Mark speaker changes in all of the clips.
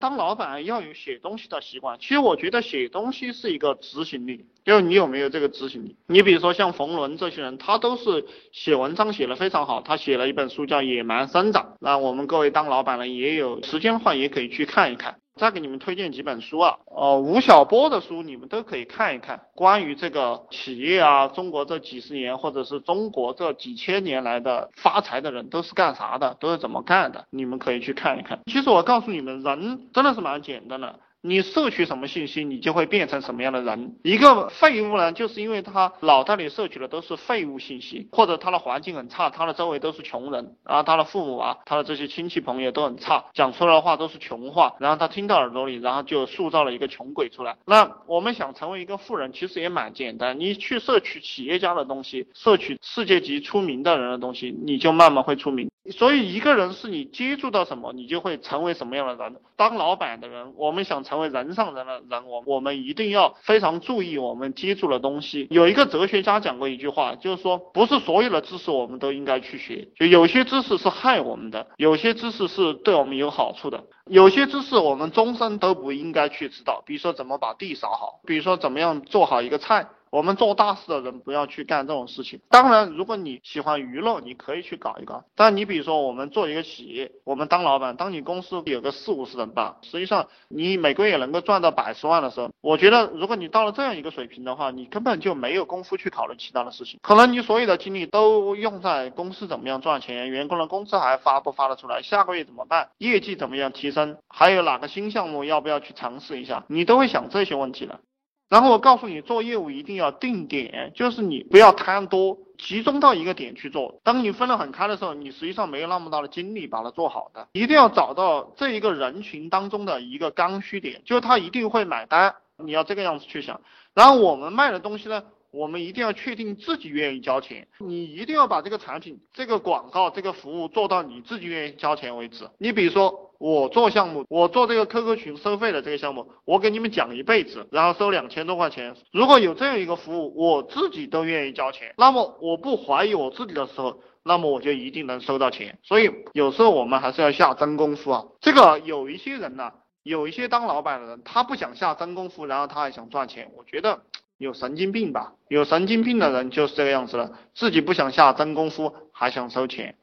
Speaker 1: 当老板要有写东西的习惯。其实我觉得写东西是一个执行力，就是你有没有这个执行力？你比如说像冯仑这些人，他都是写文章写的非常好。他写了一本书叫《野蛮生长》，那我们各位当老板的也有时间的话，也可以去看一看。再给你们推荐几本书啊，呃，吴晓波的书你们都可以看一看，关于这个企业啊，中国这几十年或者是中国这几千年来的发财的人都是干啥的，都是怎么干的，你们可以去看一看。其实我告诉你们，人真的是蛮简单的。你摄取什么信息，你就会变成什么样的人。一个废物呢，就是因为他脑袋里摄取的都是废物信息，或者他的环境很差，他的周围都是穷人，然后他的父母啊，他的这些亲戚朋友都很差，讲出来的话都是穷话，然后他听到耳朵里，然后就塑造了一个穷鬼出来。那我们想成为一个富人，其实也蛮简单，你去摄取企业家的东西，摄取世界级出名的人的东西，你就慢慢会出名。所以一个人是你接触到什么，你就会成为什么样的人。当老板的人，我们想成为人上人的人，我我们一定要非常注意我们接触的东西。有一个哲学家讲过一句话，就是说，不是所有的知识我们都应该去学，就有些知识是害我们的，有些知识是对我们有好处的，有些知识我们终身都不应该去知道。比如说怎么把地扫好，比如说怎么样做好一个菜。我们做大事的人不要去干这种事情。当然，如果你喜欢娱乐，你可以去搞一搞。但你比如说，我们做一个企业，我们当老板，当你公司有个四五十人吧，实际上你每个月能够赚到百十万的时候，我觉得如果你到了这样一个水平的话，你根本就没有功夫去考虑其他的事情。可能你所有的精力都用在公司怎么样赚钱，员工的工资还发不发得出来，下个月怎么办，业绩怎么样提升，还有哪个新项目要不要去尝试一下，你都会想这些问题了。然后我告诉你，做业务一定要定点，就是你不要贪多，集中到一个点去做。当你分得很开的时候，你实际上没有那么大的精力把它做好的。一定要找到这一个人群当中的一个刚需点，就是他一定会买单。你要这个样子去想。然后我们卖的东西呢，我们一定要确定自己愿意交钱。你一定要把这个产品、这个广告、这个服务做到你自己愿意交钱为止。你比如说。我做项目，我做这个 QQ 群收费的这个项目，我给你们讲一辈子，然后收两千多块钱。如果有这样一个服务，我自己都愿意交钱，那么我不怀疑我自己的时候，那么我就一定能收到钱。所以有时候我们还是要下真功夫啊。这个有一些人呢，有一些当老板的人，他不想下真功夫，然后他还想赚钱，我觉得有神经病吧。有神经病的人就是这个样子的，自己不想下真功夫，还想收钱。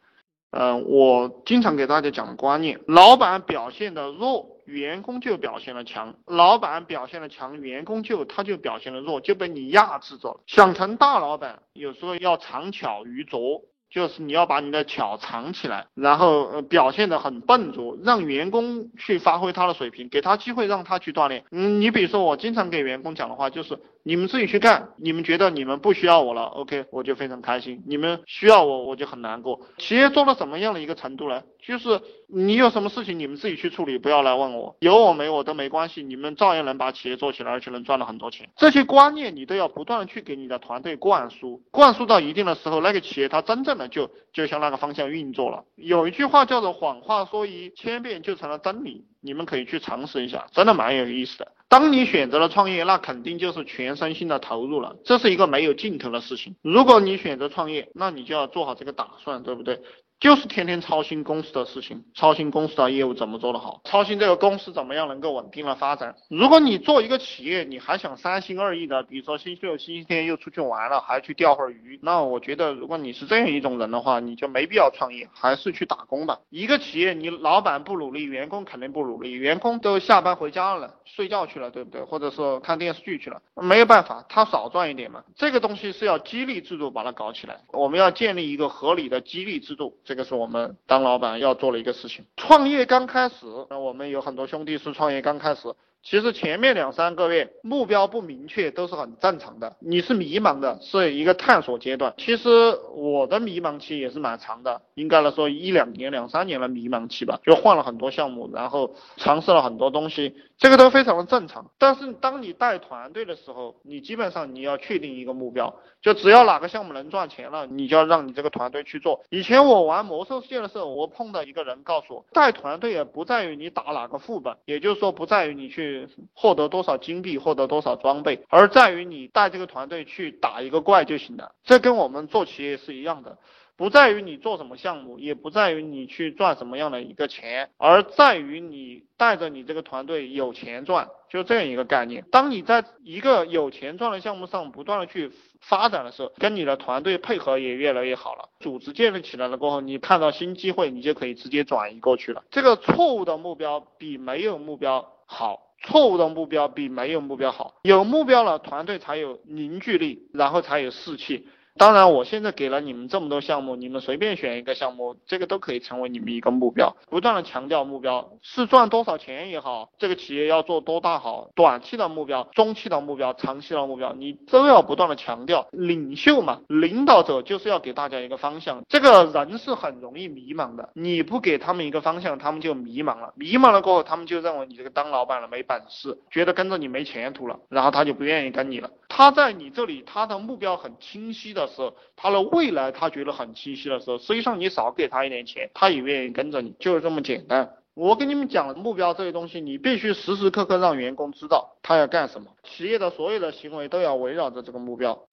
Speaker 1: 嗯，我经常给大家讲的观念，老板表现的弱，员工就表现的强；老板表现的强，员工就他就表现的弱，就被你压制着。想成大老板，有时候要藏巧于拙。就是你要把你的巧藏起来，然后呃表现的很笨拙，让员工去发挥他的水平，给他机会让他去锻炼。嗯，你比如说我经常给员工讲的话就是，你们自己去干，你们觉得你们不需要我了，OK，我就非常开心；你们需要我，我就很难过。企业做到什么样的一个程度呢？就是你有什么事情你们自己去处理，不要来问我，有我没我都没关系，你们照样能把企业做起来，而且能赚到很多钱。这些观念你都要不断的去给你的团队灌输，灌输到一定的时候，那个企业它真正的就就向那个方向运作了。有一句话叫做谎话说一千遍就成了真理，你们可以去尝试一下，真的蛮有意思的。当你选择了创业，那肯定就是全身心的投入了，这是一个没有尽头的事情。如果你选择创业，那你就要做好这个打算，对不对？就是天天操心公司的事情，操心公司的业务怎么做得好，操心这个公司怎么样能够稳定的发展。如果你做一个企业，你还想三心二意的，比如说星期六、星期天又出去玩了，还去钓会儿鱼，那我觉得如果你是这样一种人的话，你就没必要创业，还是去打工吧。一个企业，你老板不努力，员工肯定不努力，员工都下班回家了，睡觉去了，对不对？或者说看电视剧去了，没有办法，他少赚一点嘛。这个东西是要激励制度把它搞起来，我们要建立一个合理的激励制度。这个是我们当老板要做的一个事情。创业刚开始，那我们有很多兄弟是创业刚开始。其实前面两三个月目标不明确都是很正常的，你是迷茫的，是一个探索阶段。其实我的迷茫期也是蛮长的，应该来说一两年、两三年的迷茫期吧，就换了很多项目，然后尝试了很多东西，这个都非常的正常。但是当你带团队的时候，你基本上你要确定一个目标，就只要哪个项目能赚钱了，你就要让你这个团队去做。以前我玩魔兽世界的时候，我碰到一个人告诉我，带团队也不在于你打哪个副本，也就是说不在于你去。获得多少金币，获得多少装备，而在于你带这个团队去打一个怪就行了。这跟我们做企业是一样的。不在于你做什么项目，也不在于你去赚什么样的一个钱，而在于你带着你这个团队有钱赚，就这样一个概念。当你在一个有钱赚的项目上不断的去发展的时候，跟你的团队配合也越来越好了，组织建立起来了过后，你看到新机会，你就可以直接转移过去了。这个错误的目标比没有目标好，错误的目标比没有目标好。有目标了，团队才有凝聚力，然后才有士气。当然，我现在给了你们这么多项目，你们随便选一个项目，这个都可以成为你们一个目标。不断的强调目标是赚多少钱也好，这个企业要做多大好，短期的目标、中期的目标、长期的目标，你都要不断的强调。领袖嘛，领导者就是要给大家一个方向。这个人是很容易迷茫的，你不给他们一个方向，他们就迷茫了。迷茫了过后，他们就认为你这个当老板了没本事，觉得跟着你没前途了，然后他就不愿意跟你了。他在你这里，他的目标很清晰的时候，他的未来他觉得很清晰的时候，实际上你少给他一点钱，他也愿意跟着你，就是这么简单。我跟你们讲目标这些东西，你必须时时刻刻让员工知道他要干什么，企业的所有的行为都要围绕着这个目标。